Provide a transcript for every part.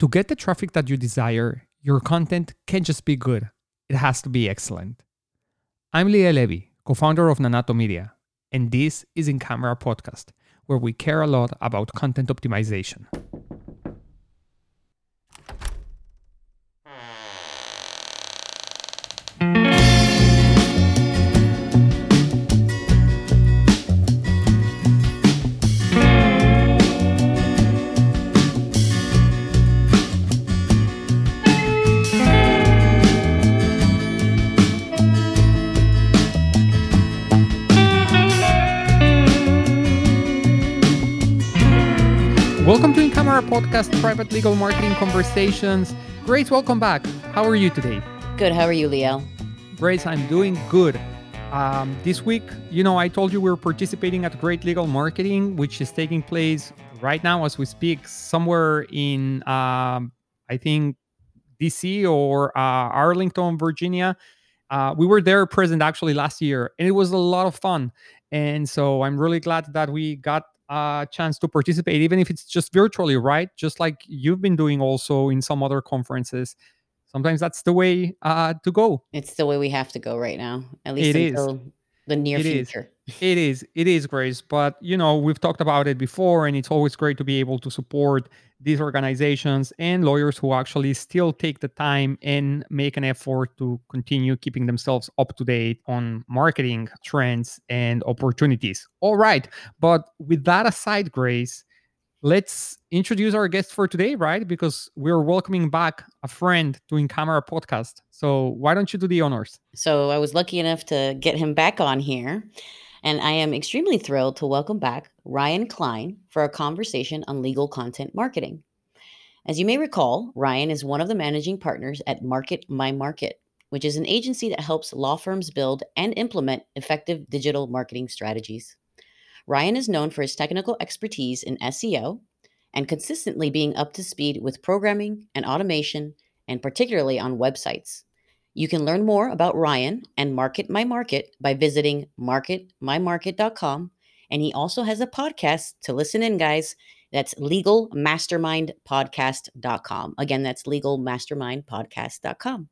To get the traffic that you desire, your content can't just be good, it has to be excellent. I'm Liel Levy, co founder of Nanato Media, and this is In Camera Podcast, where we care a lot about content optimization. Podcast, private legal marketing conversations. Grace, welcome back. How are you today? Good. How are you, Leo? Grace, I'm doing good. Um, this week, you know, I told you we are participating at Great Legal Marketing, which is taking place right now as we speak, somewhere in, um, I think, DC or uh, Arlington, Virginia. Uh, we were there present actually last year, and it was a lot of fun. And so I'm really glad that we got a chance to participate, even if it's just virtually, right? Just like you've been doing also in some other conferences. Sometimes that's the way uh, to go. It's the way we have to go right now, at least It is. until the near It is. It is. It is, Grace. But you know, we've talked about it before, and it's always great to be able to support these organizations and lawyers who actually still take the time and make an effort to continue keeping themselves up to date on marketing trends and opportunities. All right. But with that aside, Grace, let's introduce our guest for today, right? Because we're welcoming back a friend to In Camera podcast. So why don't you do the honors? So I was lucky enough to get him back on here. And I am extremely thrilled to welcome back Ryan Klein for a conversation on legal content marketing. As you may recall, Ryan is one of the managing partners at Market My Market, which is an agency that helps law firms build and implement effective digital marketing strategies. Ryan is known for his technical expertise in SEO and consistently being up to speed with programming and automation, and particularly on websites. You can learn more about Ryan and Market My Market by visiting marketmymarket.com. And he also has a podcast to listen in, guys. That's legalmastermindpodcast.com. Again, that's legalmastermindpodcast.com.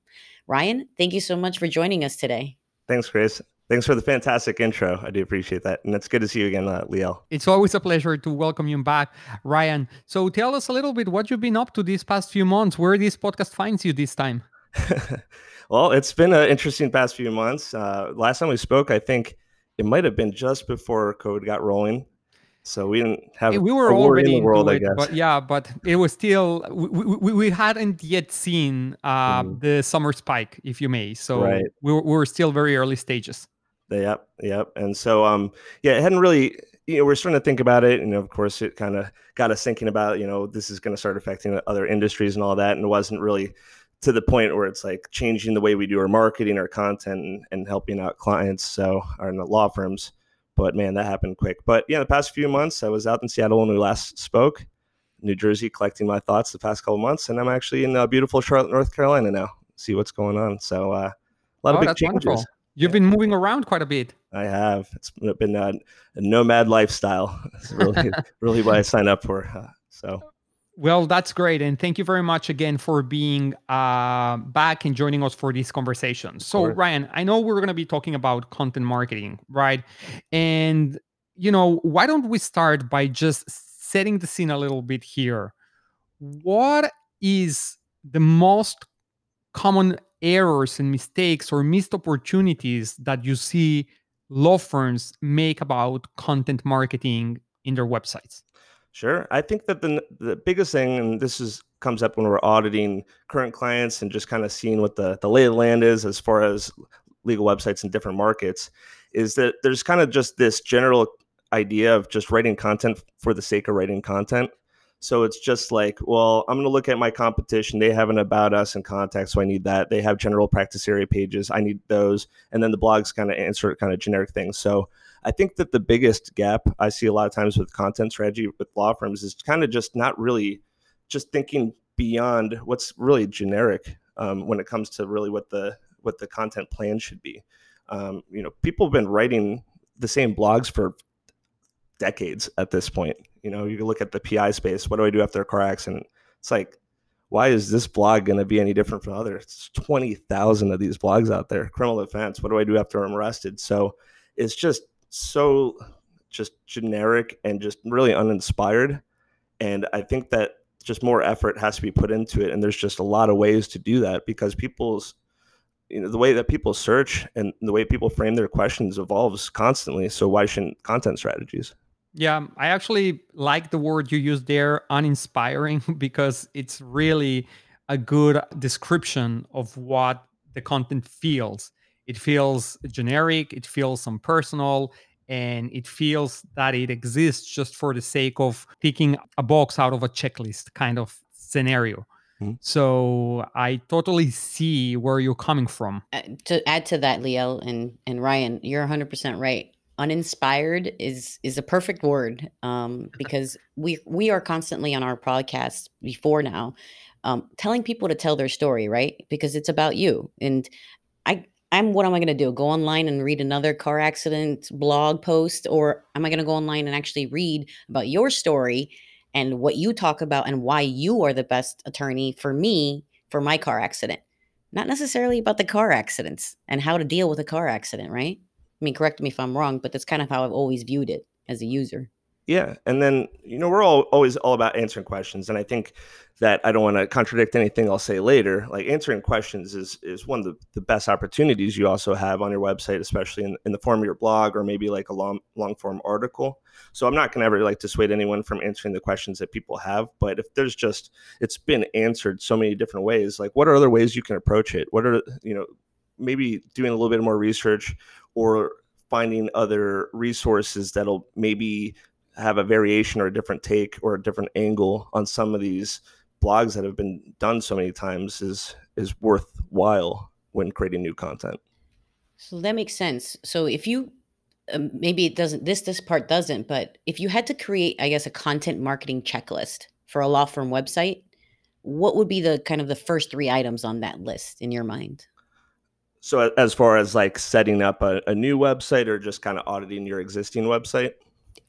Ryan, thank you so much for joining us today. Thanks, Chris. Thanks for the fantastic intro. I do appreciate that. And it's good to see you again, uh, Liel. It's always a pleasure to welcome you back, Ryan. So tell us a little bit what you've been up to these past few months, where this podcast finds you this time. well, it's been an interesting past few months. Uh, last time we spoke, I think it might have been just before COVID got rolling. So we didn't have we were already in the world, into I it, guess. but yeah, but it was still we, we, we hadn't yet seen uh, Mhm. the summer spike, if you may. So Right. we, were, we were still very early stages. Yep, yep. And so, um, yeah, it hadn't really, you know, we're starting to think about it, and of course, it kind of got us thinking about, you know, this is going to start affecting other industries and all that, and it wasn't really to the point where it's like changing the way we do our marketing, our content, and, and helping out clients, so are in the law firms. But man, that happened quick. But yeah, the past few months, I was out in Seattle when we last spoke, New Jersey, collecting my thoughts the past couple months, and I'm actually in uh, beautiful Charlotte, North Carolina now. See what's going on. So uh, a lot Oh, of big changes. wonderful. You've been moving around quite a bit. I have. It's been a, a nomad lifestyle. It's really, really what I signed up for. Uh, so Well, that's great. And thank you very much again for being uh, back and joining us for this conversation. So. Ryan, I know we're going to be talking about content marketing, right? And, you know, why don't we start by just setting the scene a little bit here? What is the most common errors and mistakes or missed opportunities that you see law firms make about content marketing in their websites? Sure. I think that the the biggest thing, and this is comes up when we're auditing current clients and just kind of seeing what the the lay of the land is as far as legal websites in different markets, is that there's kind of just this general idea of just writing content for the sake of writing content. So it's just like, well, I'm going to look at my competition. They have an about us and contact, so I need that. They have general practice area pages. I need those, and then the blogs kind of answer kind of generic things. So I think that the biggest gap I see a lot of times with content strategy with law firms is kind of just not really just thinking beyond what's really generic um, when it comes to really what the what the content plan should be. Um, you know, people have been writing the same blogs for decades at this point. You know, you look at the PI space. What do I do after a car accident? It's like, why is this blog going to be any different from others? It's 20,000 of these blogs out there. Criminal defense. What do I do after I'm arrested? So it's just so just generic and just really uninspired. And I think that just more effort has to be put into it. And there's just a lot of ways to do that because people's, you know, the way that people search and the way people frame their questions evolves constantly. So why shouldn't content strategies? Yeah, um, I actually like the word you used there, uninspiring, because it's really a good description of what the content feels. It feels generic, it feels impersonal, and it feels that it exists just for the sake of picking a box out of a checklist kind of scenario. Mm-hmm. So I totally see where you're coming from. Uh, to add to that, Liel and and Ryan, you're 100% right uninspired is is a perfect word um, because we we are constantly on our podcast before now um, telling people to tell their story right because it's about you and i i'm what am i going to do? Go online and read another car accident blog post? Or am i going to go online and actually read about your story and what you talk about and why you are the best attorney for me for my car accident? Not necessarily about the car accidents and how to deal with a car accident right? I mean, correct me if I'm wrong, but that's kind of how I've always viewed it as a user. Yeah, and then you know we're all always all about answering questions, and I think that I don't want to contradict anything I'll say later. Like answering questions is is one of the, the best opportunities you also have on your website, especially in, in the form of your blog or maybe like a long long form article. So I'm not going to ever like dissuade anyone from answering the questions that people have, but if there's just it's been answered so many different ways, like what are other ways you can approach it? What are you know maybe doing a little bit more research or finding other resources that'll maybe have a variation or a different take or a different angle on some of these blogs that have been done so many times is is worthwhile when creating new content. So that makes sense. So if you um, maybe it doesn't this this part doesn't, but if you had to create I guess a content marketing checklist for a law firm website, what would be the kind of the first 3 items on that list in your mind? So as far as like setting up a, a new website or just kind of auditing your existing website,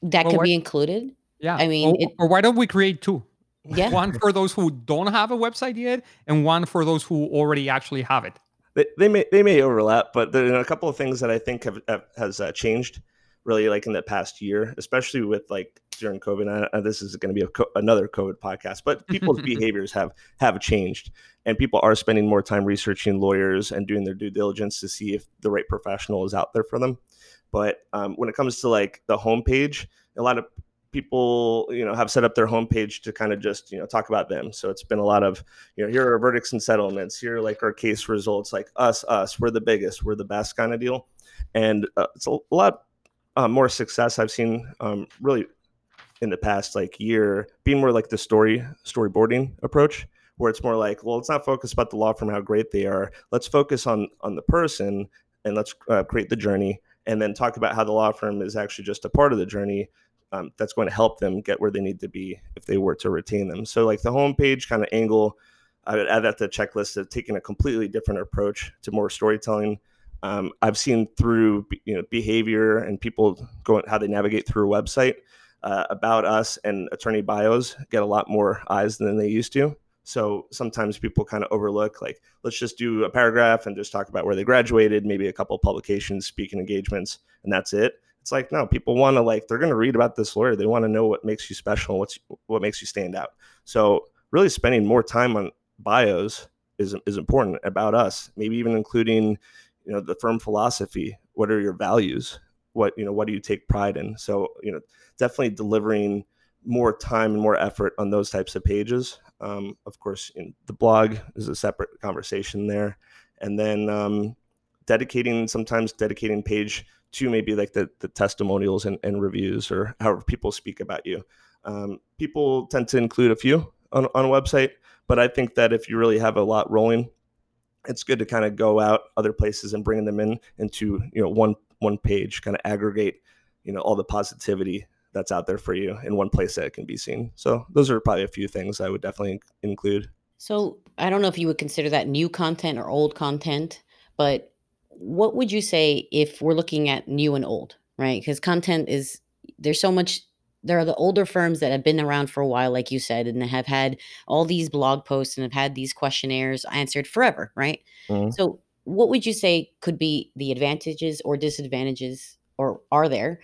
that well, could be included. Yeah, I mean, or, it, or why don't we create two? Yeah, one for those who don't have a website yet, and one for those who already actually have it. They, they may they may overlap, but there are a couple of things that I think have, have has uh, changed really like in the past year, especially with like during COVID. Uh, this is going to be a co- another COVID podcast, but people's behaviors have have changed, and people are spending more time researching lawyers and doing their due diligence to see if the right professional is out there for them. But um, when it comes to like the homepage, a lot of people you know have set up their homepage to kind of just you know talk about them. So it's been a lot of you know here are verdicts and settlements here are like our case results like us us we're the biggest we're the best kind of deal. And uh, it's a lot uh, more success I've seen um, really in the past like year being more like the story storyboarding approach where it's more like well let's not focus about the law firm how great they are. Let's focus on on the person and let's uh, create the journey and then talk about how the law firm is actually just a part of the journey um, that's going to help them get where they need to be if they were to retain them so like the homepage kind of angle i would add that to the checklist of taking a completely different approach to more storytelling um, I've seen through you know behavior and people going how they navigate through a website uh, about us and attorney bios get a lot more eyes than they used to. So sometimes people kind of overlook like let's just do a paragraph and just talk about where they graduated, maybe a couple publications, speaking engagements, and that's it. It's like no, people want to like they're going to read about this lawyer. They want to know what makes you special, what's what makes you stand out. So really spending more time on bios is is important about us. Maybe even including you know the firm philosophy what are your values what you know what do you take pride in so you know definitely delivering more time and more effort on those types of pages um, of course in the blog is a separate conversation there. And then um, dedicating sometimes dedicating page to maybe like the, the testimonials and, and reviews or however people speak about you. Um, people tend to include a few on, on a website but i think that if you really have a lot rolling it's good to kind of go out other places and bring them in into you know one one page kind of aggregate you know all the positivity that's out there for you in one place that it can be seen so those are probably a few things i would definitely include so i don't know if you would consider that new content or old content but what would you say if we're looking at new and old right because content is there's so much there are the older firms that have been around for a while, like you said, and have had all these blog posts and have had these questionnaires answered forever, right? Mhm. So, what would you say could be the advantages or disadvantages, or are there,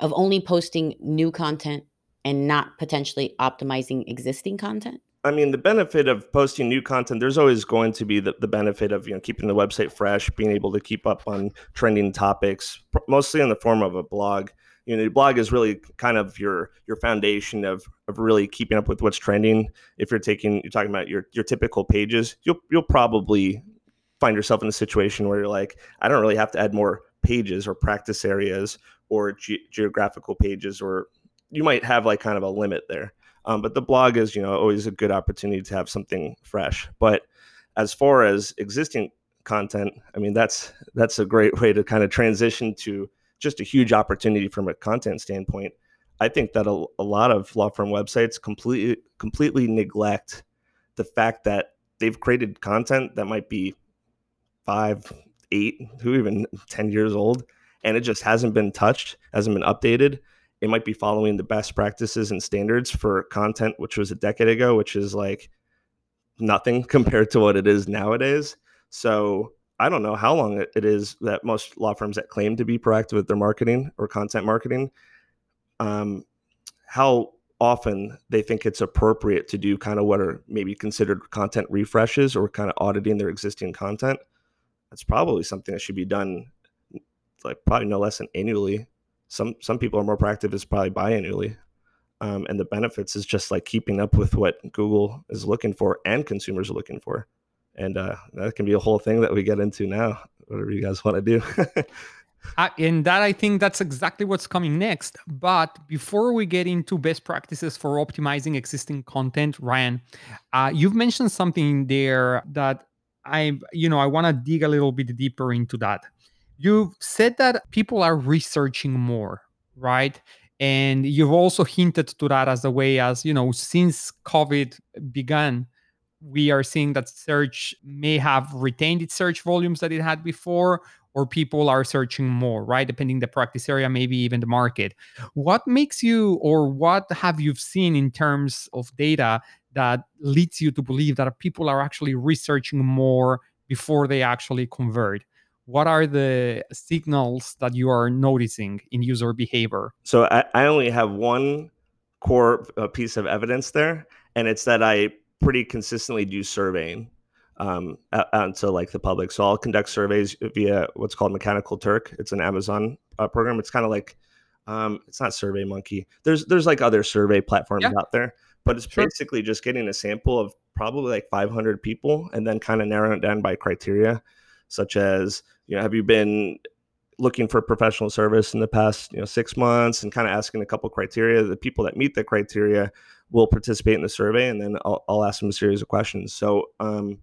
of only posting new content and not potentially optimizing existing content? I mean, the benefit of posting new content, there's always going to be the, the benefit of you know keeping the website fresh, being able to keep up on trending topics, mostly in the form of a blog. You know, your blog is really kind of your your foundation of of really keeping up with what's trending. If you're taking you're talking about your your typical pages, you'll you'll probably find yourself in a situation where you're like, I don't really have to add more pages or practice areas or ge- geographical pages, or you might have like kind of a limit there. Um, but the blog is, you know, always a good opportunity to have something fresh. But as far as existing content, I mean, that's that's a great way to kind of transition to just a huge opportunity from a content standpoint. I think that a, a lot of law firm websites completely completely neglect the fact that they've created content that might be five, eight, who even ten years old, and it just hasn't been touched, hasn't been updated. It might be following the best practices and standards for content which was a decade ago which is like nothing compared to what it is nowadays. So i don't know how long it is that most law firms that claim to be proactive with their marketing or content marketing um, how often they think it's appropriate to do kind of what are maybe considered content refreshes or kind of auditing their existing content that's probably something that should be done like probably no less than annually. Some some people are more proactive is probably biannually. Um, and the benefits is just like keeping up with what google is looking for and consumers are looking for. And uh, that can be a whole thing that we get into now whatever you guys want to do. Uh, and that I think that's exactly what's coming next. But before we get into best practices for optimizing existing content, Ryan, uh, you've mentioned something there that I, you know, I want to dig a little bit deeper into that. You've said that people are researching more, right? And you've also hinted to that as a way as, you know, since COVID began, we are seeing that search may have retained its search volumes that it had before or people are searching more right depending the practice area maybe even the market what makes you or what have you seen in terms of data that leads you to believe that people are actually researching more before they actually convert what are the signals that you are noticing in user behavior so i, I only have one core uh, piece of evidence there and it's that i pretty consistently do surveying um, out, out into like the public. So I'll conduct surveys via what's called Mechanical Turk. It's an Amazon uh, program. It's kind of like um, it's not Survey Monkey. There's there's like other survey platforms Yeah. out there, but it's Sure. basically just getting a sample of probably like 500 people and then kind of narrowing it down by criteria, such as you know have you been looking for professional service in the past you know six months and kind of asking a couple criteria the people that meet the criteria will participate in the survey and then i'll, I'll ask them a series of questions so um,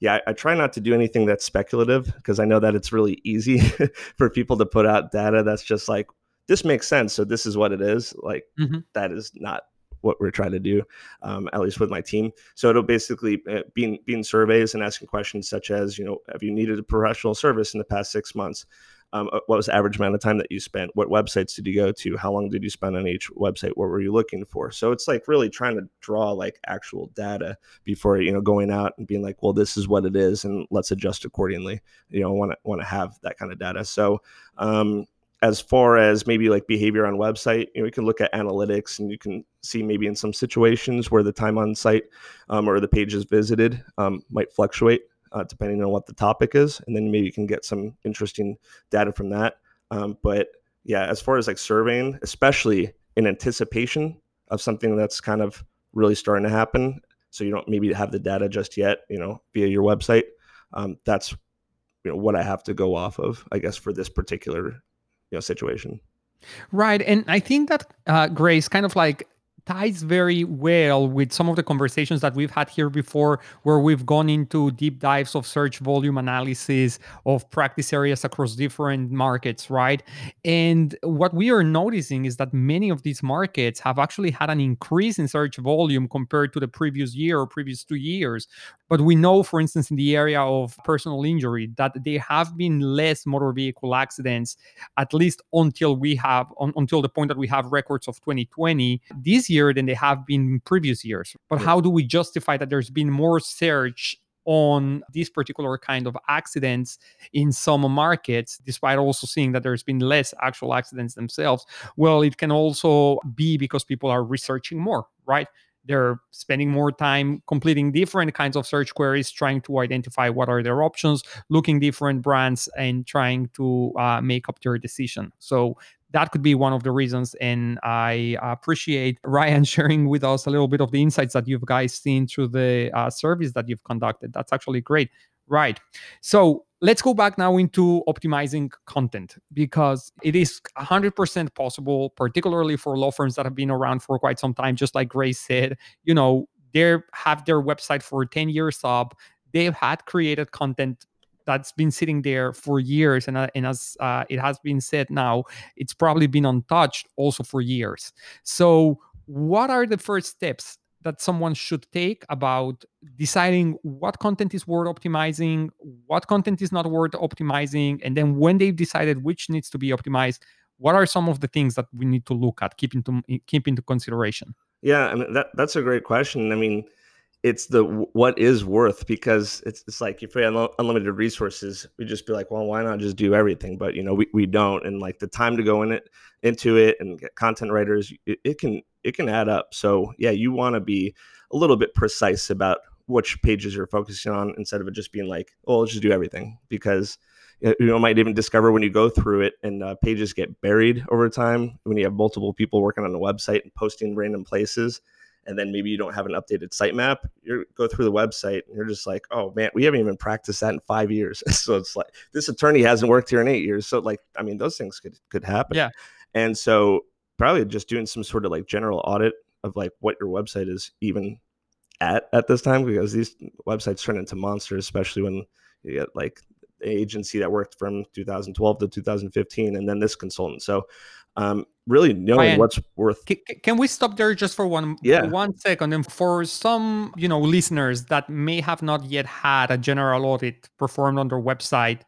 yeah I, I try not to do anything that's speculative because i know that it's really easy for people to put out data that's just like this makes sense so this is what it is like Mhm. that is not what we're trying to do um, at least with my team. So it'll basically uh, be, be in surveys and asking questions such as you know have you needed a professional service in the past six months? Um, uh, what was the average amount of time that you spent? What websites did you go to? How long did you spend on each website? What were you looking for? So it's like really trying to draw like actual data before you know going out and being like well this is what it is and let's adjust accordingly. You know want to want to have that kind of data. So um, as far as maybe like behavior on website you know you can look at analytics and you can see maybe in some situations where the time on site um, or the pages visited um, might fluctuate uh, depending on what the topic is and then maybe you can get some interesting data from that. Um, but yeah as far as like surveying especially in anticipation of something that's kind of really starting to happen so you don't maybe have the data just yet you know via your website um, that's you know what i have to go off of i guess for this particular you know situation Right. And I think that, uh, Grace, kind of like ties very well with some of the conversations that we've had here before, where we've gone into deep dives of search volume analysis of practice areas across different markets, right? And what we are noticing is that many of these markets have actually had an increase in search volume compared to the previous year or previous two years. But we know, for instance, in the area of personal injury, that there have been less motor vehicle accidents, at least until we have, un- until the point that we have records of 2020 this year than they have been in previous years. But how do we justify that there's been more search on these particular kind of accidents in some markets, despite also seeing that there's been less actual accidents themselves. Well, it can also be because people are researching more, right? They're spending more time completing different kinds of search queries, trying to identify what are their options, looking different brands, and trying to uh, make up their decision. So that could be one of the reasons. And I appreciate Ryan sharing with us a little bit of the insights that you've guys seen through the uh, service that you've conducted. That's actually great. Right. So let's go back now into optimizing content because it is 100% possible, particularly for law firms that have been around for quite some time. Just like Grace said, you know, they have their website for 10 years up. They've had created content that's been sitting there for years and, uh, and as uh, it has been said now it's probably been untouched also for years. So what are the first steps that someone should take about deciding what content is worth optimizing what content is not worth optimizing and then when they've decided which needs to be optimized what are some of the things that we need to look at keep into keep into consideration? Yeah I mean, that, that's a great question. I mean it's the what is worth because it's, it's like if we had unlimited resources we'd just be like well why not just do everything? But you know we, we don't and like the time to go in it into it and get content writers it, it can it can add up. So yeah you want to be a little bit precise about which pages you're focusing on instead of it just being like oh let's just do everything because you know might even discover when you go through it and uh, pages get buried over time when you have multiple people working on a website and posting random places and then maybe you don't have an updated sitemap you go through the website and you're just like oh man we haven't even practiced that in five years. So it's like this attorney hasn't worked here in eight years. So like i mean those things could could happen. Yeah. And so probably just doing some sort of like general audit of like what your website is even at at this time because these websites turn into monsters especially when you get like agency that worked from 2012 to 2015 and then this consultant so um, really knowing Ryan, what's worth. Can, can, we stop there just for one yeah. For one second? And for some, you know, listeners that may have not yet had a general audit performed on their website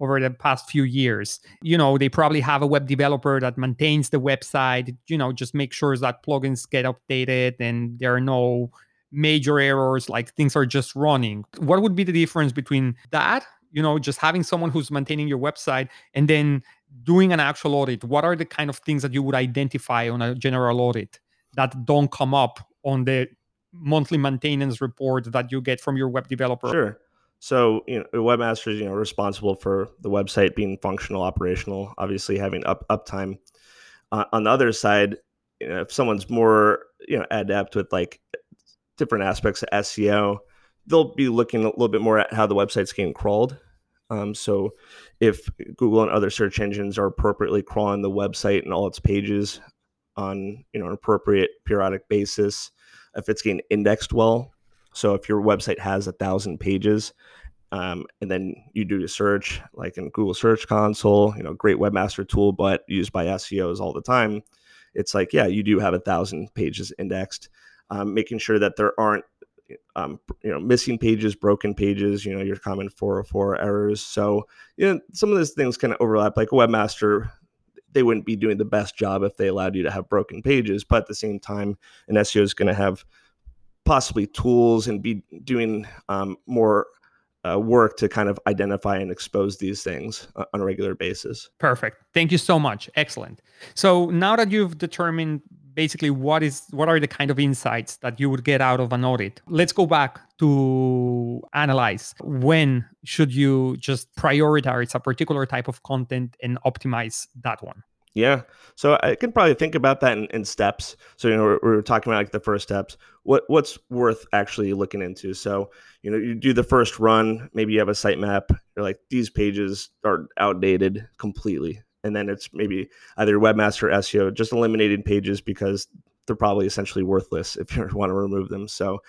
over the past few years, you know, they probably have a web developer that maintains the website. You know, just make sure that plugins get updated and there are no major errors, like things are just running. What would be the difference between that you know just having someone who's maintaining your website and then doing an actual audit, what are the kind of things that you would identify on a general audit that don't come up on the monthly maintenance report that you get from your web developer? Sure. So, you know, webmaster is you know responsible for the website being functional, operational. Obviously, having up uptime. Uh, on the other side, you know, if someone's more you know adept with like different aspects of SEO, they'll be looking a little bit more at how the website's getting crawled um, so if Google and other search engines are appropriately crawling the website and all its pages on you know an appropriate periodic basis, if it's getting indexed well, so if your website has a thousand pages, um, and then you do a search like in Google Search Console, you know, great webmaster tool, but used by SEOs all the time. It's like, yeah, you do have a thousand pages indexed. Um, making sure that there aren't um, you know, missing pages, broken pages, you know, your common 404 errors. So, you know, some of those things kind of overlap. Like a webmaster, they wouldn't be doing the best job if they allowed you to have broken pages. But at the same time, an SEO is going to have possibly tools and be doing um, more uh, work to kind of identify and expose these things uh, on a regular basis. Perfect. Thank you so much. Excellent. So now that you've determined basically what is what are the kind of insights that you would get out of an audit let's go back to analyze when should you just prioritize a particular type of content and optimize that one yeah. So I can probably think about that in, in steps. So, you know, we're, we're, talking about like the first steps. What what's worth actually looking into? So, you know, you do the first run, maybe you have a sitemap, you're like, these pages are outdated completely and then it's maybe either webmaster SEO just eliminating pages because they're probably essentially worthless if you want to remove them. So,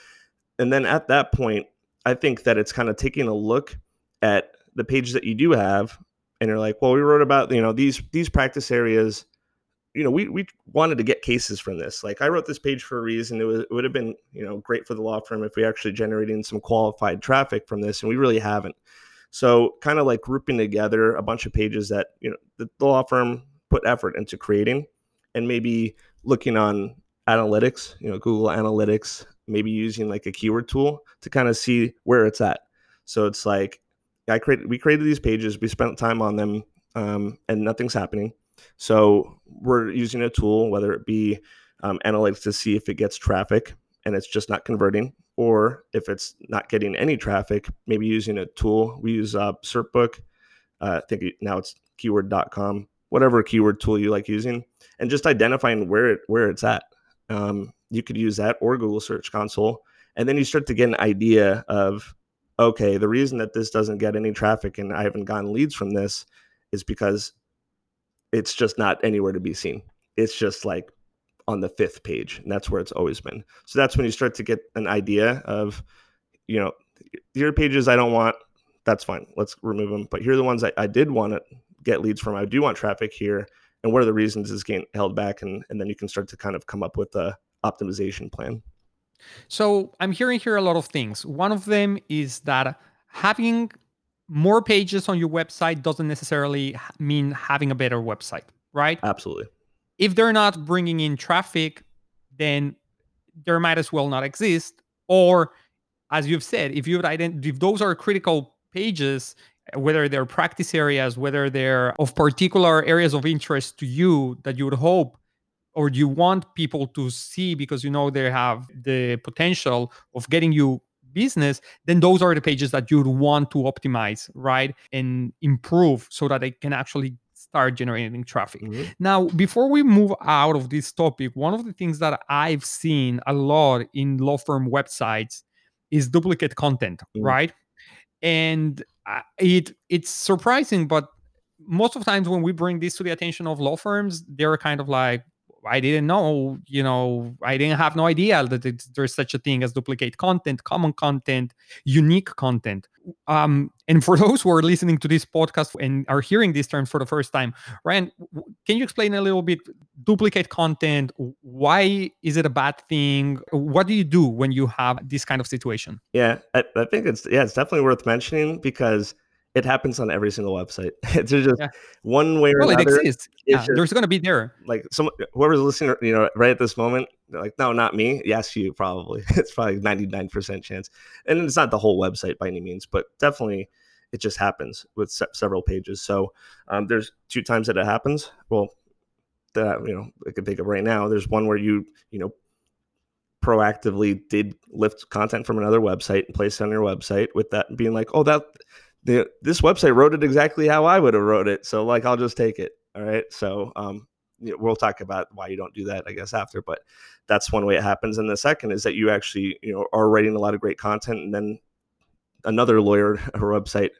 and then at that point, I think that it's kind of taking a look at the pages that you do have, and you're like, well, we wrote about you know these these practice areas. You know, we we wanted to get cases from this. Like, I wrote this page for a reason. It, was, it would have been you know great for the law firm if we actually generating some qualified traffic from this, and we really haven't. So, kind of like grouping together a bunch of pages that you know the, the law firm put effort into creating, and maybe looking on analytics, you know, Google Analytics, maybe using like a keyword tool to kind of see where it's at. So it's like I created, we created these pages, we spent time on them, um, and nothing's happening. So we're using a tool, whether it be um, analytics to see if it gets traffic and it's just not converting, or if it's not getting any traffic, maybe using a tool. We use uh, SERPbook. Uh, I think now it's keyword.com, whatever keyword tool you like using, and just identifying where it where it's at. Um, you could use that or Google Search Console, and then you start to get an idea of okay, the reason that this doesn't get any traffic and I haven't gotten leads from this is because it's just not anywhere to be seen. It's just like on the fifth page, and that's where it's always been. So that's when you start to get an idea of, you know, your pages I don't want. That's fine. Let's remove them. But here are the ones I, I did want to get leads from. I do want traffic here, and what are the reasons is getting held back, and and then you can start to kind of come up with a optimization plan. So I'm hearing here a lot of things. One of them is that having more pages on your website doesn't necessarily mean having a better website, right? Absolutely. If they're not bringing in traffic, then there might as well not exist. Or, as you've said, if you've ident- if those are critical pages, whether they're practice areas, whether they're of particular areas of interest to you that you would hope or you want people to see because you know they have the potential of getting you business, then those are the pages that you'd want to optimize, right? And improve so that they can actually start generating traffic. Mm-hmm. Now, before we move out of this topic, one of the things that I've seen a lot in law firm websites is duplicate content, mm-hmm. right? And uh, it it's surprising, but most of the times when we bring this to the attention of law firms, they're kind of like, I didn't know, you know, I didn't have no idea that there's such a thing as duplicate content, common content, unique content. Um, and for those who are listening to this podcast and are hearing these terms for the first time, Ryan, can you explain a little bit duplicate content? Why is it a bad thing? What do you do when you have this kind of situation? Yeah, I, I think it's yeah, it's definitely worth mentioning because it happens on every single website. it's just yeah. one way or well, another. It exists. Yeah, just, there's going to be there. Like some whoever's listening, you know, right at this moment, they're like, no, not me. Yes, you probably. it's probably 99% chance. And it's not the whole website by any means, but definitely it just happens with se- several pages. So um, there's two times that it happens. Well, that you know, I can think of right now. There's one where you, you know, proactively did lift content from another website and place it on your website with that being like, oh, that the this website wrote it exactly how I would have wrote it. So like I'll just take it. All right. So um we'll talk about why you don't do that, I guess, after. But that's one way it happens. And the second is that you actually, you know, are writing a lot of great content, and then another lawyer or website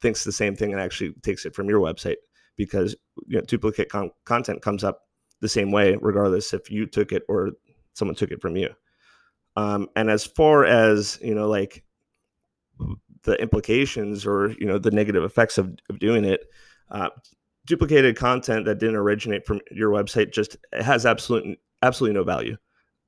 thinks the same thing and actually takes it from your website because you know, duplicate con- content comes up the same way, regardless if you took it or someone took it from you. Um, and as far as you know, like the implications or you know the negative effects of, of doing it. Uh, duplicated content that didn't originate from your website just has absolute absolutely no value.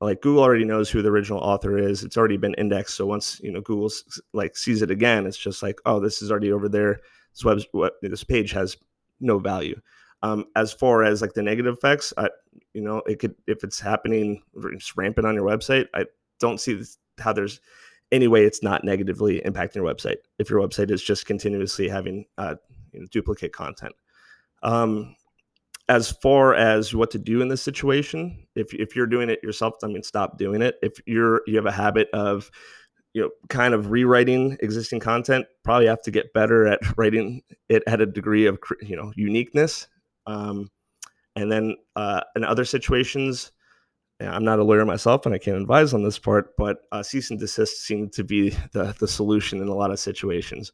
Like google already knows who the original author is. It's already been indexed. So once you know google like sees it again it's just like oh this is already over there. This web this page has no value. Um, as far as like the negative effects I, you know it could if it's happening it's rampant on your website i don't see how there's anyway it's not negatively impacting your website if your website is just continuously having uh, you know, duplicate content. Um, as far as what to do in this situation if, if you're doing it yourself i mean stop doing it. If you're you have a habit of you know kind of rewriting existing content probably have to get better at writing it at a degree of you know uniqueness. Um, and then uh, in other situations I'm not a lawyer myself and I can't advise on this part, but uh, cease and desist seem to be the, the solution in a lot of situations.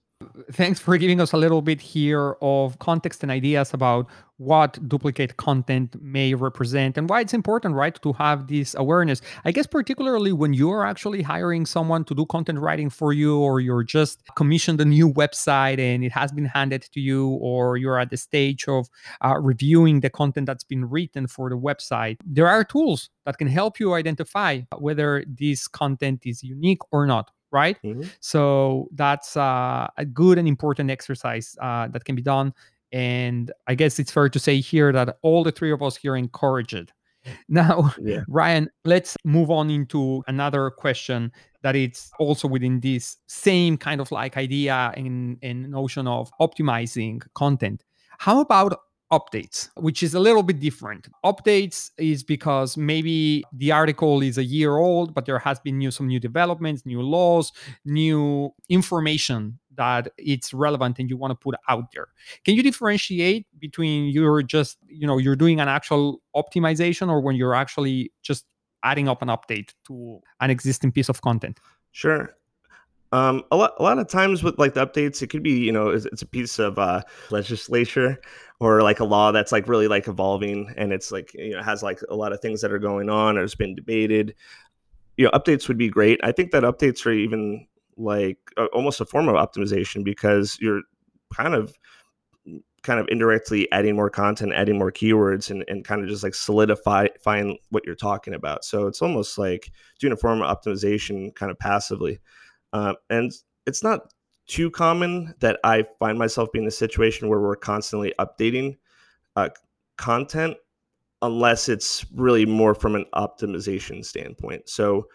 Thanks for giving us a little bit here of context and ideas about what duplicate content may represent and why it's important, right, to have this awareness. I guess, particularly when you're actually hiring someone to do content writing for you, or you're just commissioned a new website and it has been handed to you, or you're at the stage of uh, reviewing the content that's been written for the website. There are tools that can help you identify whether this content is unique or not right? Mm-hmm. So that's uh, a good and important exercise uh, that can be done. And I guess it's fair to say here that all the three of us here encourage it. Now, yeah. Ryan, let's move on into another question that it's also within this same kind of like idea and, and notion of optimizing content. How about updates, which is a little bit different. Updates is because maybe the article is a year old, but there has been new some new developments, new laws, new information that it's relevant and you want to put out there. Can you differentiate between you're just, you know, you're doing an actual optimization or when you're actually just adding up an update to an existing piece of content? Sure. Um, a lot, a lot of times with like the updates, it could be you know it's, it's a piece of uh, legislature or like a law that's like really like evolving and it's like you know has like a lot of things that are going on or has been debated. You know, updates would be great. I think that updates are even like almost a form of optimization because you're kind of kind of indirectly adding more content, adding more keywords, and, and kind of just like solidifying what you're talking about. So it's almost like doing a form of optimization kind of passively. Uh, and it's not too common that I find myself being in a situation where we're constantly updating uh, content unless it's really more from an optimization standpoint. So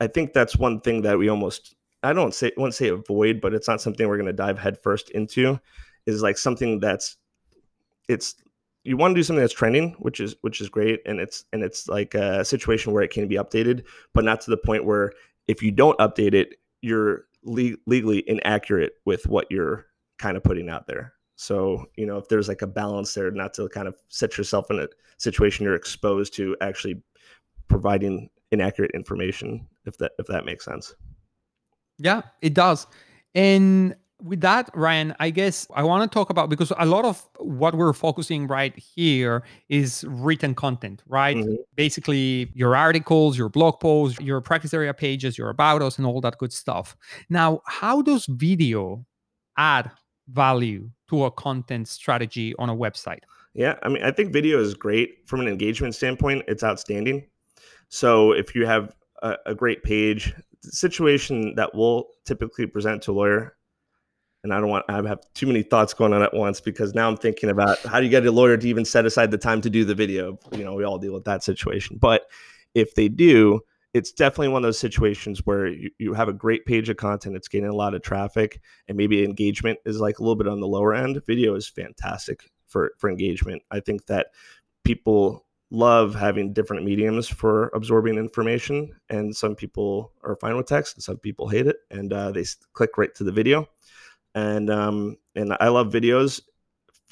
I think that's one thing that we almost I don't say want to say avoid, but it's not something we're going to dive headfirst into. Is like something that's it's you want to do something that's trending, which is which is great, and it's and it's like a situation where it can be updated, but not to the point where if you don't update it, you're le- legally inaccurate with what you're kind of putting out there. So, you know, if there's like a balance there, not to kind of set yourself in a situation you're exposed to actually providing inaccurate information, if that if that makes sense. Yeah, it does. And with that, Ryan, I guess I want to talk about because a lot of what we're focusing right here is written content, right? Mm-hmm. Basically, your articles, your blog posts, your practice area pages, your about us, and all that good stuff. Now, how does video add value to a content strategy on a website? Yeah, I mean, I think video is great from an engagement standpoint. It's outstanding. So if you have a, a great page, situation that will typically present to a lawyer and I don't want I have too many thoughts going on at once because now I'm thinking about how do you get a lawyer to even set aside the time to do the video? You know, we all deal with that situation. But if they do, it's definitely one of those situations where you, you have a great page of content, it's getting a lot of traffic, and maybe engagement is like a little bit on the lower end. Video is fantastic for for engagement. I think that people love having different mediums for absorbing information, and some people are fine with text, and some people hate it, and uh, they click right to the video and um, and I love videos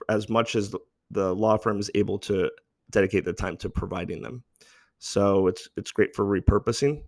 as much as the law firm is able to dedicate the time to providing them. So it's it's great for repurposing.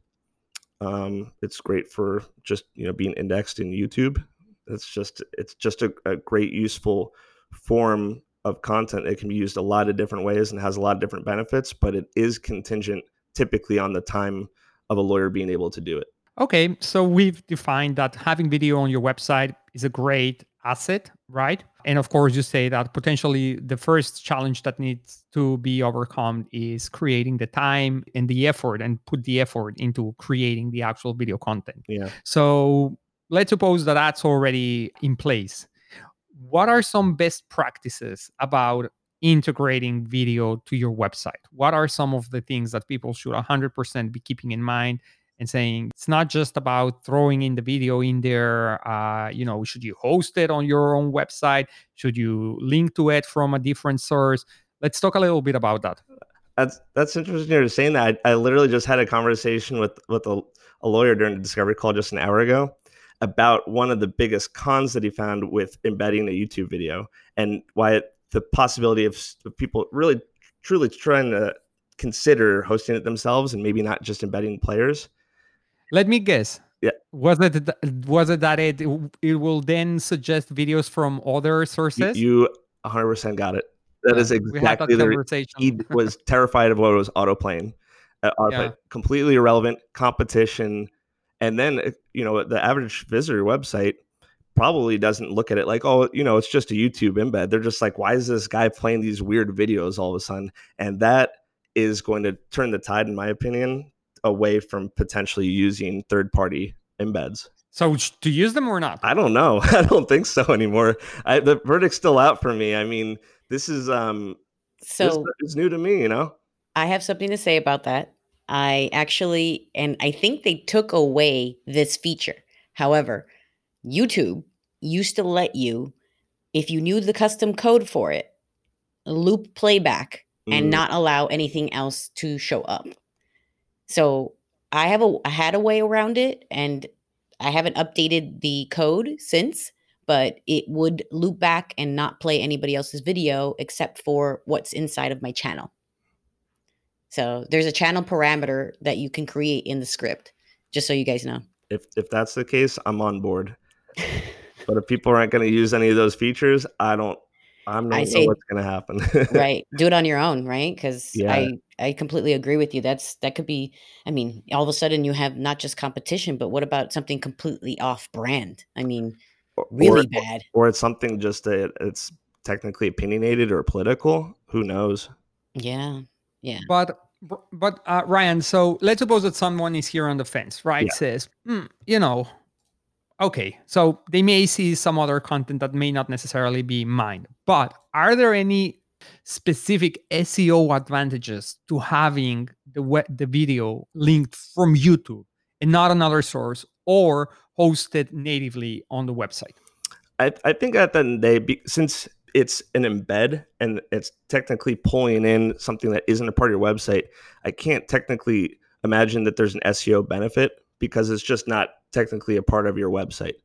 Um, it's great for just you know being indexed in YouTube. It's just it's just a, a great useful form of content. It can be used a lot of different ways and has a lot of different benefits, but it is contingent typically on the time of a lawyer being able to do it. Okay, so we've defined that having video on your website is a great asset, right? And of course, you say that potentially the first challenge that needs to be overcome is creating the time and the effort and put the effort into creating the actual video content. Yeah. So let's suppose that that's already in place. What are some best practices about integrating video to your website? What are some of the things that people should 100% be keeping in mind and saying it's not just about throwing in the video in there uh, you know should you host it on your own website? Should you link to it from a different source? Let's talk a little bit about that. That's that's interesting you're saying that. I, I literally just had a conversation with with a, a lawyer during the discovery call just an hour ago about one of the biggest cons that he found with embedding a youtube video and why it, the possibility of, of people really truly trying to consider hosting it themselves and maybe not just embedding players let me guess. Yeah. Was it was it that it it will then suggest videos from other sources? you 100% got it. That Yeah, is had that exactly the. conversation. He was terrified of what was autoplaying. Uh, autoplay, Yeah. completely irrelevant competition, and then uh, you know the average visitor website probably doesn't look at it like oh you know it's just a YouTube embed. They're just like why is this guy playing these weird videos all of a sudden? And that is going to turn the tide, in my opinion, away from potentially using third party embeds. So to use them or not? I don't know. I don't think so anymore. I, the verdict's still out for me. I mean, this is um this So is new to me, you know. I have something to say about that. I actually, and I think they took away this feature. However, YouTube used to let you, if you knew the custom code for it, loop playback and Mm. not allow anything else to show up. So I have a I had a way around it and I haven't updated the code since, but it would loop back and not play anybody else's video except for what's inside of my channel. So there's a channel parameter that you can create in the script, just so you guys know. If if that's the case, I'm on board. But if people aren't going to use any of those features, I don't. I don't know I say- what's going to happen. right. Do it on your own, right? Because Yeah. I I completely agree with you. That's that could be. I mean, all of a sudden you have not just competition, but what about something completely off brand? I mean, Or- really or, bad. or it's something just that it's technically opinionated or political. Who knows? Yeah. Yeah. But but uh, Ryan, so let's suppose that someone is here on the fence, right? Yeah. Says, "Hmm, you know, okay, so they may see some other content that may not necessarily be mine. But are there any specific SEO advantages to having the we- the video linked from YouTube and not another source or hosted natively on the website? I, I think at the end the day, since it's an embed and it's technically pulling in something that isn't a part of your website, I can't technically imagine that there's an SEO benefit because it's just not technically a part of your website.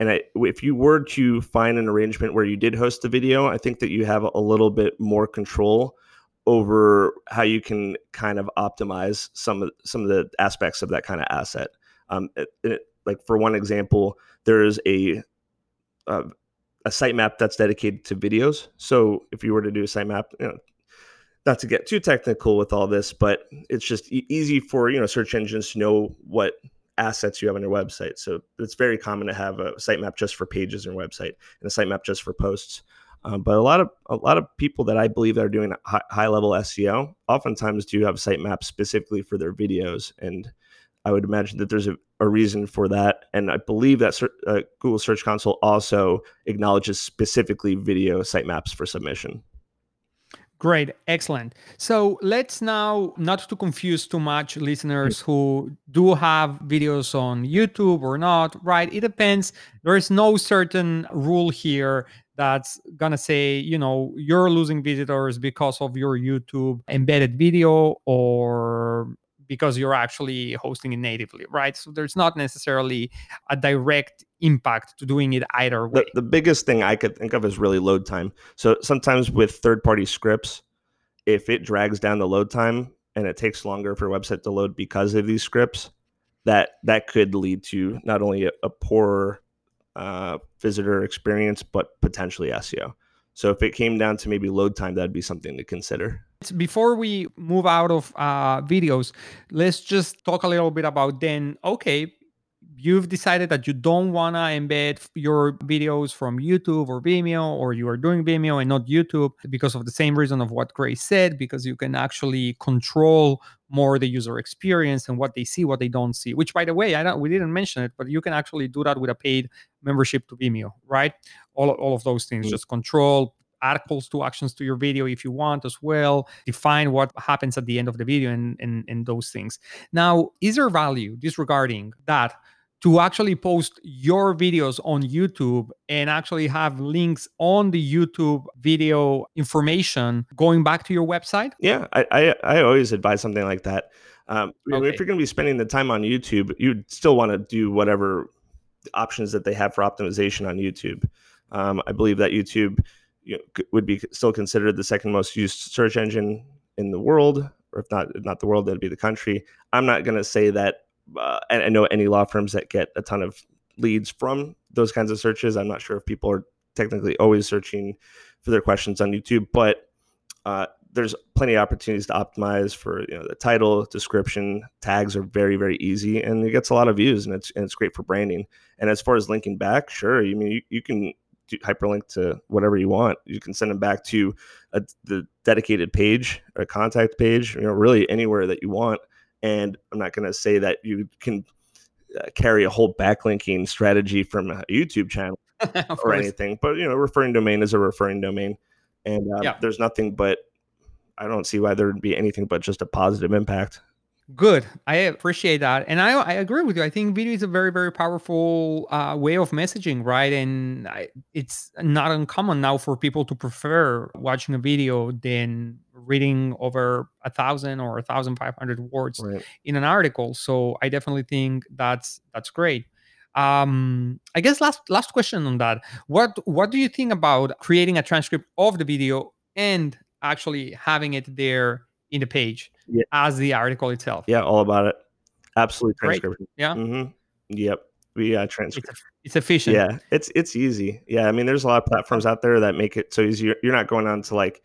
And I, if you were to find an arrangement where you did host the video, I think that you have a little bit more control over how you can kind of optimize some of some of the aspects of that kind of asset. Um, it, it, like for one example, there is a uh, a sitemap that's dedicated to videos. So if you were to do a sitemap, you know, not to get too technical with all this, but it's just e- easy for you know search engines to know what assets you have on your website. So it's very common to have a sitemap just for pages your website and a sitemap just for posts. Um, but a lot of a lot of people that I believe that are doing high, high level SEO oftentimes do have sitemaps specifically for their videos, and I would imagine that there's a, a reason for that. And I believe that uh, Google Search Console also acknowledges specifically video sitemaps for submission. Great, excellent. So let's now, not to confuse too much listeners who do have videos on YouTube or not, right? It depends. There is no certain rule here that's gonna say, you know, you're losing visitors because of your YouTube embedded video or because you're actually hosting it natively, right? So there's not necessarily a direct impact to doing it either way. The, the biggest thing I could think of is really load time. So sometimes with third party scripts, if it drags down the load time and it takes longer for a website to load because of these scripts, that that could lead to not only a, a poor uh, visitor experience but potentially SEO. So if it came down to maybe load time, that'd be something to consider. Before we move out of uh, videos, let's just talk a little bit about then. Okay, you've decided that you don't want to embed your videos from YouTube or Vimeo, or you are doing Vimeo and not YouTube because of the same reason of what Grace said, because you can actually control more the user experience and what they see, what they don't see. Which, by the way, I don't we didn't mention it, but you can actually do that with a paid membership to Vimeo, right? All all of those things, Mm. just control add calls to actions to your video if you want as well define what happens at the end of the video and, and, and those things now is there value disregarding that to actually post your videos on youtube and actually have links on the youtube video information going back to your website Yeah, I, I, I always advise something like that. Um, Okay. If you're going to be spending the time on YouTube, you'd still want to do whatever options that they have for optimization on YouTube. Um, I believe that YouTube you know, would be still considered the second most used search engine in the world, or if not not the world, that'd be the country. I'm not going to say that uh, I, I know any law firms that get a ton of leads from those kinds of searches. I'm not sure if people are technically always searching for their questions on YouTube, but uh, there's plenty of opportunities to optimize for you know the title, description, tags are very very easy, and it gets a lot of views, and it's and it's great for branding. And as far as linking back, sure, I mean you, you can hyperlink to whatever you want. You can send them back to a, the dedicated page, a contact page, you know, really anywhere that you want. And I'm not going to say that you can uh, carry a whole backlinking strategy from a YouTube channel or course. anything, but you know, referring domain is a referring domain, and uh, Yeah. there's nothing but I don't see why there would be anything but just a positive impact. Good. I appreciate that. And I, I agree with you. I think video is a very, very powerful uh, way of messaging, right? And I, it's not uncommon now for people to prefer watching a video than reading over a thousand or a thousand five hundred words Right. in an article. So I definitely think that's that's great. Um, I guess last last question on that. What what do you think about creating a transcript of the video and actually having it there in the page Yeah. as the article itself? Yeah, all about it. Absolute Great. transcription. Yeah. hmm Yep. We uh, It's, transcript. eff- it's efficient. Yeah, it's it's easy. Yeah, I mean, there's a lot of platforms out there that make it so easy. You're, you're not going on to like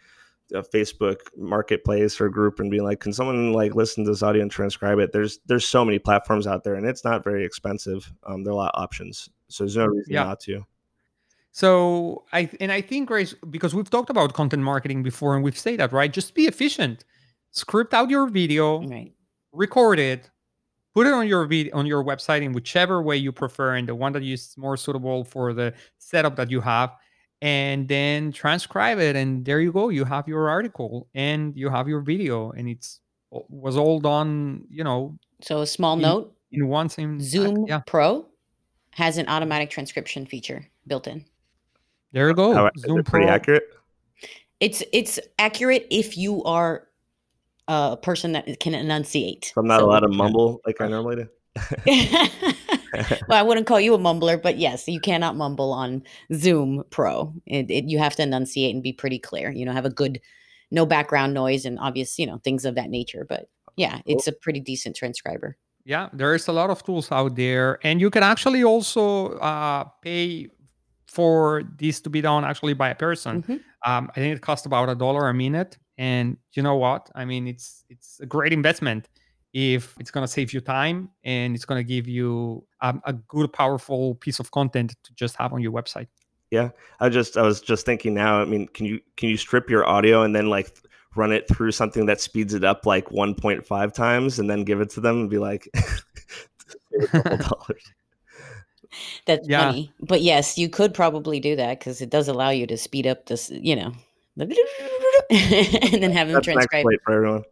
a Facebook marketplace or group and being like, "Can someone like listen to this audio and transcribe it?" There's there's so many platforms out there, and it's not very expensive. Um, there are a lot of options, so there's no reason Yeah. not to. So I and I think Grace, because we've talked about content marketing before, and we've said that right. Just be efficient. Script out your video, Right. record it, put it on your video on your website in whichever way you prefer, and the one that is more suitable for the setup that you have, and then transcribe it, and there you go. You have your article and you have your video, and it's was all done. You know, So a small In- note: in one same. Zoom Yeah, Pro has an automatic transcription feature built in. there you go. How, is Zoom it pretty Pro. accurate? It's it's accurate if you are a person that can enunciate. So I'm not So- allowed to mumble like I normally do. well, I wouldn't call you a mumbler, but yes, you cannot mumble on Zoom Pro. It, it, you have to enunciate and be pretty clear. You know, have a good, no background noise and obvious, you know, things of that nature. But yeah, it's a pretty decent transcriber. Yeah, there's a lot of tools out there, and you can actually also uh, pay for this to be done actually by a person. Mhm. Um, I think it costs about a dollar a minute, and you know what? I mean, it's it's a great investment if it's going to save you time and it's going to give you um, a good, powerful piece of content to just have on your website. Yeah, I just I was just thinking now. I mean, can you can you strip your audio and then like run it through something that speeds it up like 1.5 times and then give it to them and be like, save a couple dollars. That's Yeah. funny. But yes, you could probably do that because it does allow you to speed up this, you know, and then have them That's an transcribe. exploit for everyone.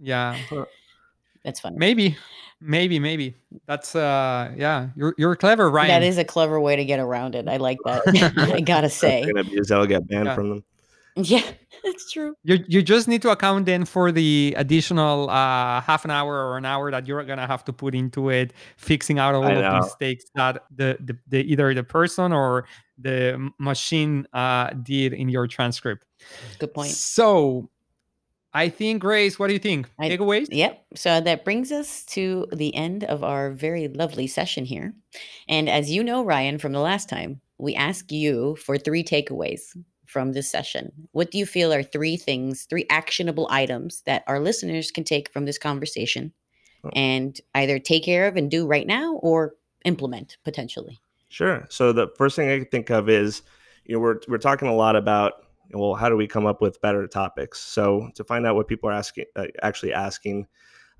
Yeah, That's funny. maybe, maybe, maybe. That's uh, yeah. You're you're clever, Ryan. That is a clever way to get around it. I like that. I gotta say. They're gonna abuse. I'll get banned Yeah. from them. Yeah, that's true. You you just need to account then for the additional uh, half an hour or an hour that you're gonna have to put into it, fixing out all I of the mistakes that the, the, the either the person or the machine uh, did in your transcript. Good point. So, I think Grace, what do you think? I- Takeaways? Yep. So that brings us to the end of our very lovely session here. And as you know, Ryan, from the last time, we ask you for three takeaways from this session. What do you feel are three things, three actionable items that our listeners can take from this conversation Oh. and either take care of and do right now or implement potentially? Sure. So the first thing I think of is, you know, we're we're talking a lot about, well, how do we come up with better topics? So to find out what people are asking, uh, actually asking,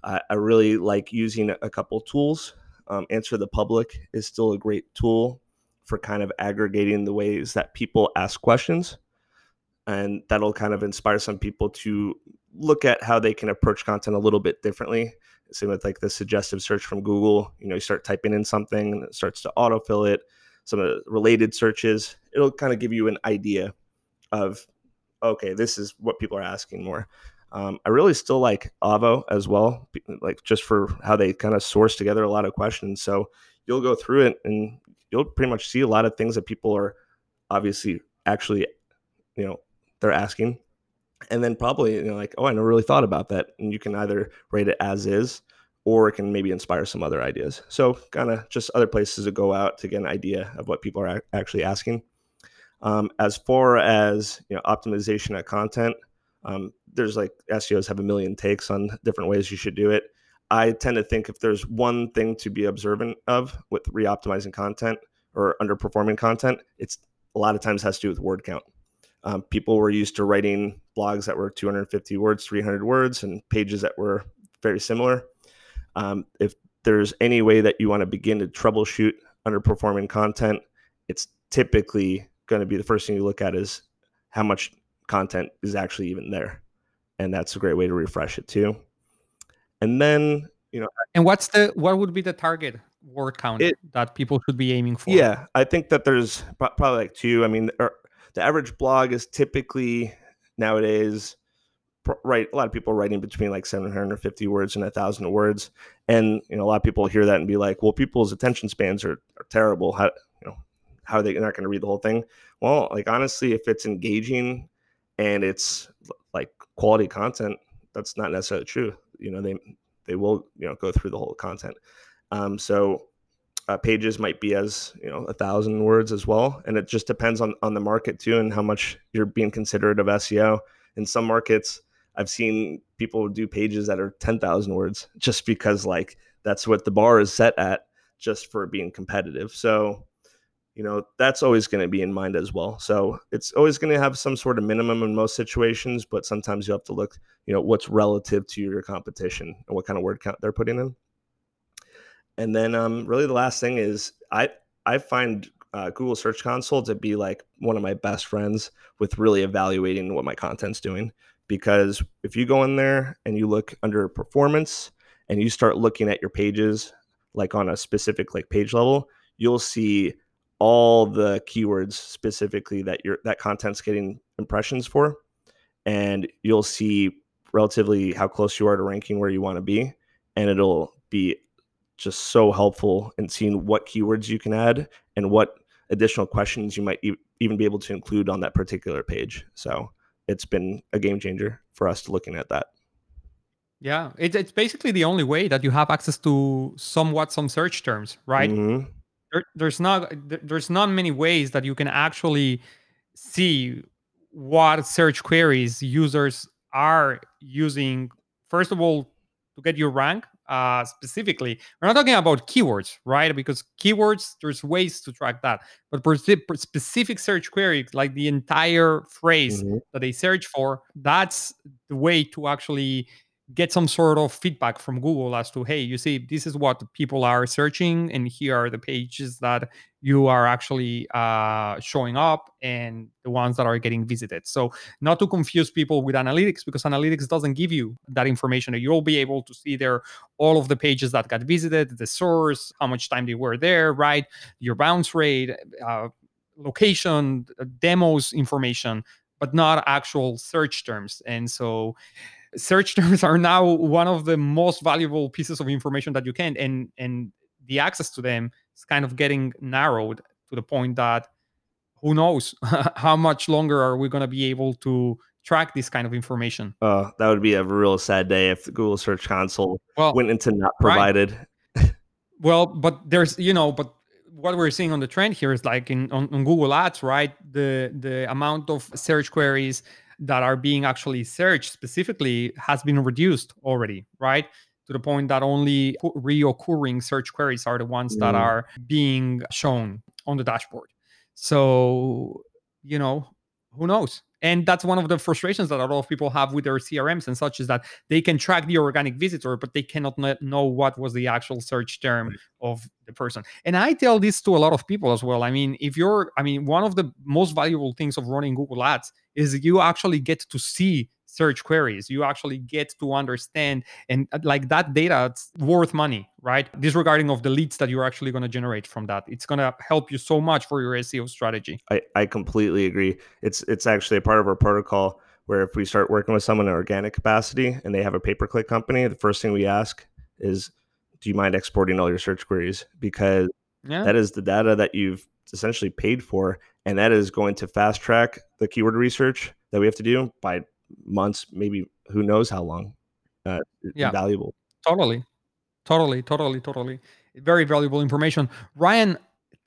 uh, I really like using a couple tools. Um, Answer the Public is still a great tool for kind of aggregating the ways that people ask questions, and that'll kind of inspire some people to look at how they can approach content a little bit differently. Same with like the suggestive search from Google. You know, you start typing in something and it starts to autofill it. Some of the related searches, it'll kind of give you an idea of, okay, this is what people are asking more. Um, I really still like Avo as well, like just for how they kind of source together a lot of questions. So you'll go through it and you'll pretty much see a lot of things that people are obviously actually, you know, they're asking and then probably you know like oh i never really thought about that and you can either rate it as is or it can maybe inspire some other ideas. So, kind of just other places to go out to get an idea of what people are actually asking. Um, as far as you know, optimization of content, um, there's like SEOs have a million takes on different ways you should do it. I tend to think if there's one thing to be observant of with re-optimizing content or underperforming content, it's a lot of times has to do with word count. Um, people were used to writing blogs that were 250 words, 300 words, and pages that were very similar. Um, if there's any way that you want to begin to troubleshoot underperforming content, it's typically going to be the first thing you look at is how much content is actually even there. And that's a great way to refresh it too. And then, you know, and what's the what would be the target word count it, that people should be aiming for? Yeah, I think that there's probably like two. I mean, er, the average blog is typically nowadays right a lot of people writing between like 750 words and a thousand words and you know a lot of people hear that and be like well people's attention spans are, are terrible how how are they not going to read the whole thing. Well like honestly if it's engaging and it's like quality content that's not necessarily true. You know they they will you know go through the whole content. Um, so uh, pages might be as you know a thousand words as well and it just depends on on the market too and how much you're being considerate of seo in some markets i've seen people do pages that are 10,000 words just because like that's what the bar is set at just for being competitive. So you know that's always going to be in mind as well so it's always going to have some sort of minimum in most situations but sometimes you have to look you know what's relative to your competition and what kind of word count they're putting in and then um, really the last thing is I I find uh, Google Search Console to be like one of my best friends with really evaluating what my content's doing. Because if you go in there and you look under performance and you start looking at your pages like on a specific like page level, you'll see all the keywords specifically that your that content's getting impressions for, and you'll see relatively how close you are to ranking where you want to be, and it'll be just so helpful in seeing what keywords you can add and what additional questions you might e- even be able to include on that particular page. So it's been a game changer for us looking at that. Yeah, it's it's basically the only way that you have access to somewhat some search terms, right? Mm-hmm. There, there's not there's not many ways that you can actually see what search queries users are using. First of all, to get your rank, uh, specifically. We're not talking about keywords, right? Because keywords, there's ways to track that. But for specific search queries, like the entire phrase mm-hmm. that they search for, that's the way to actually get some sort of feedback from Google as to, hey, you see, this is what people are searching, and here are the pages that you are actually uh, showing up and the ones that are getting visited. So, not to confuse people with analytics, because analytics doesn't give you that information. You'll be able to see there all of the pages that got visited, the source, how much time they were there, right? Your bounce rate, uh, location, demos information, but not actual search terms. And so, search terms are now one of the most valuable pieces of information that you can and and the access to them is kind of getting narrowed to the point that who knows how much longer are we going to be able to track this kind of information uh, that would be a real sad day if the google search console well, went into not provided right. well but there's you know but what we're seeing on the trend here is like in on, on google ads right the the amount of search queries that are being actually searched specifically has been reduced already, right? To the point that only reoccurring search queries are the ones mm. that are being shown on the dashboard. So, you know, who knows? And that's one of the frustrations that a lot of people have with their CRMs and such is that they can track the organic visitor, but they cannot know what was the actual search term of the person. And I tell this to a lot of people as well. I mean, if you're, I mean, one of the most valuable things of running Google Ads is you actually get to see search queries. You actually get to understand and uh, like that data it's worth money right? Disregarding of the leads that you're actually going to generate from that. It's going to help you so much for your seo strategy. I, I completely agree. It's it's actually a part of our protocol where if we start working with someone in organic capacity and they have a pay-per-click company the first thing we ask is do you mind exporting all your search queries? Because yeah. that is the data that you've essentially paid for and that is going to fast track the keyword research that we have to do by months maybe who knows how long uh, yeah valuable totally Totally, totally, totally. Very valuable information. Ryan,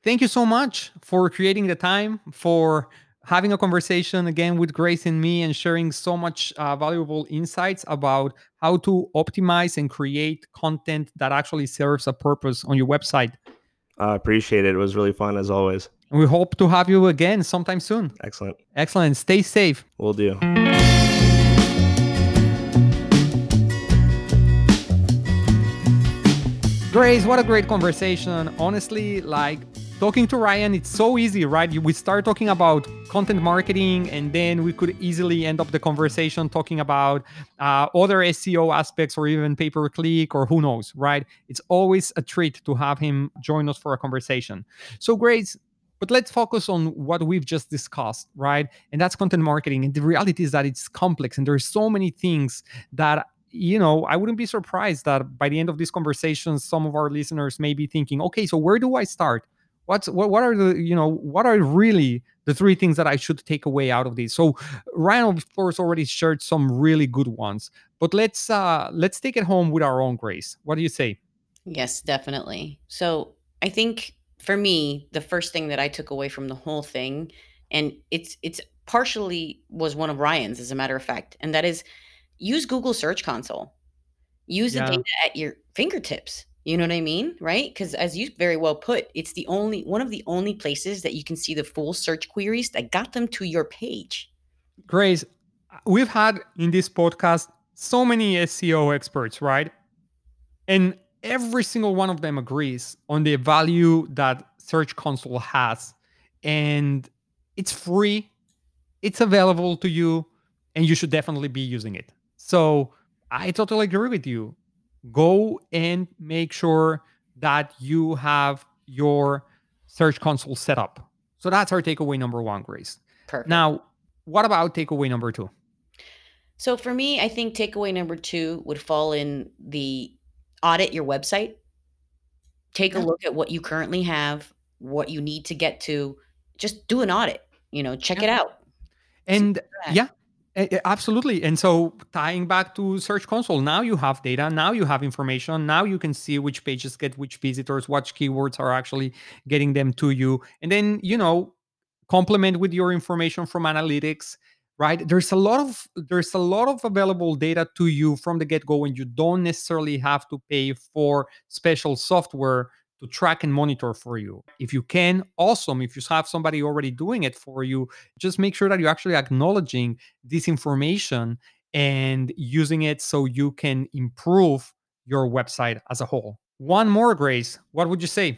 thank you so much for creating the time for having a conversation again with Grace and me and sharing so much uh, valuable insights about how to optimize and create content that actually serves a purpose on your website. I appreciate it. It was really fun as always. We hope to have you again sometime soon. Excellent. Excellent. Stay safe. We'll do. Grace, what a great conversation. Honestly, like talking to Ryan, it's so easy, right? We start talking about content marketing, and then we could easily end up the conversation talking about uh, other SEO aspects or even pay per click or who knows, right? It's always a treat to have him join us for a conversation. So, Grace, but let's focus on what we've just discussed, right? And that's content marketing. And the reality is that it's complex and there's so many things that you know, I wouldn't be surprised that by the end of this conversation, some of our listeners may be thinking, okay, so where do I start? What's what, what are the, you know, what are really the three things that I should take away out of this? So Ryan, of course, already shared some really good ones, but let's uh let's take it home with our own grace. What do you say? Yes, definitely. So I think for me, the first thing that I took away from the whole thing, and it's it's partially was one of Ryan's, as a matter of fact, and that is use Google Search Console. Use the data at your fingertips. You know what I mean? Right? Because as you very well put, it's the only one of the only places that you can see the full search queries that got them to your page. Grace, we've had in this podcast so many SEO experts, right? And every single one of them agrees on the value that Search Console has. And it's free, it's available to you, and you should definitely be using it. So I totally agree with you. Go and make sure that you have your Search Console set up. So that's our takeaway number one, Grace. Perfect. Now, what about takeaway number two? So for me, I think takeaway number two would fall in the audit your website. Take a look at what you currently have, what you need to get to. Just do an audit. You know, check Yeah. it out. And where you're at. yeah, absolutely. And so tying back to Search Console, now you have data, now you have information, now you can see which pages get which visitors, which keywords are actually getting them to you. And then, you know, complement with your information from analytics right there's a lot of there's a lot of available data to you from the get-go and you don't necessarily have to pay for special software to track and monitor for you if you can awesome if you have somebody already doing it for you just make sure that you're actually acknowledging this information and using it so you can improve your website as a whole one more grace what would you say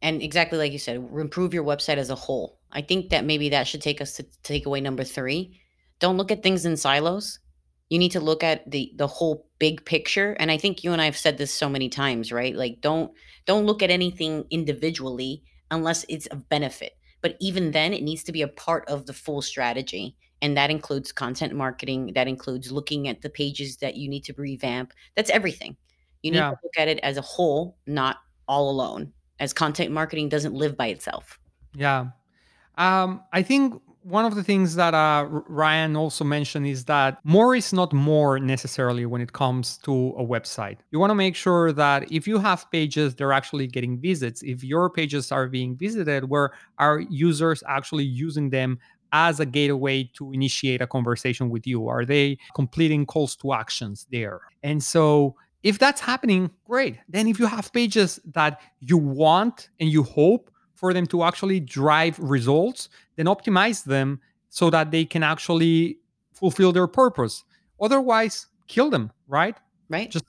And exactly like you said, improve your website as a whole. I think that maybe that should take us to takeaway number three. Don't look at things in silos. You need to look at the the whole big picture. And I think you and I have said this so many times, right? Like don't don't look at anything individually unless it's of benefit. But even then, it needs to be a part of the full strategy. And that includes content marketing. That includes looking at the pages that you need to revamp. That's everything. You need Yeah. to look at it as a whole, not all alone as content marketing doesn't live by itself. Yeah. Um, I think one of the things that uh, Ryan also mentioned is that more is not more necessarily when it comes to a website. You want to make sure that if you have pages, they're actually getting visits. If your pages are being visited, where are users actually using them as a gateway to initiate a conversation with you? Are they completing calls to actions there? And so if that's happening, great. Then if you have pages that you want and you hope for them to actually drive results, then optimize them so that they can actually fulfill their purpose. Otherwise, kill them, right? Right? Just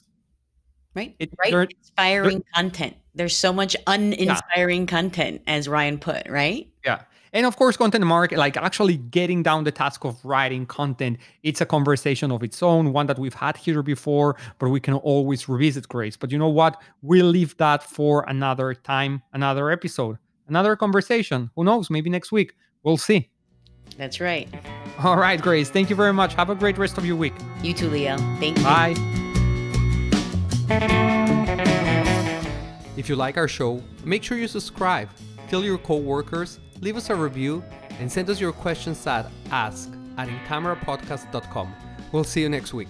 right? it- right? they're- Inspiring content. There's so much uninspiring content, as Ryan put, right? yeah. And of course, content market, like actually getting down the task of writing content, it's a conversation of its own, one that we've had here before, but we can always revisit Grace. But you know what? We'll leave that for another time, another episode, another conversation. Who knows? Maybe next week. We'll see. That's right. All right, Grace. Thank you very much. Have a great rest of your week. You too, Liel. Thank you. Bye. If you like our show, make sure you subscribe, tell your coworkers, leave us a review, and send us your questions at ask at incamerapodcast.com. We'll see you next week.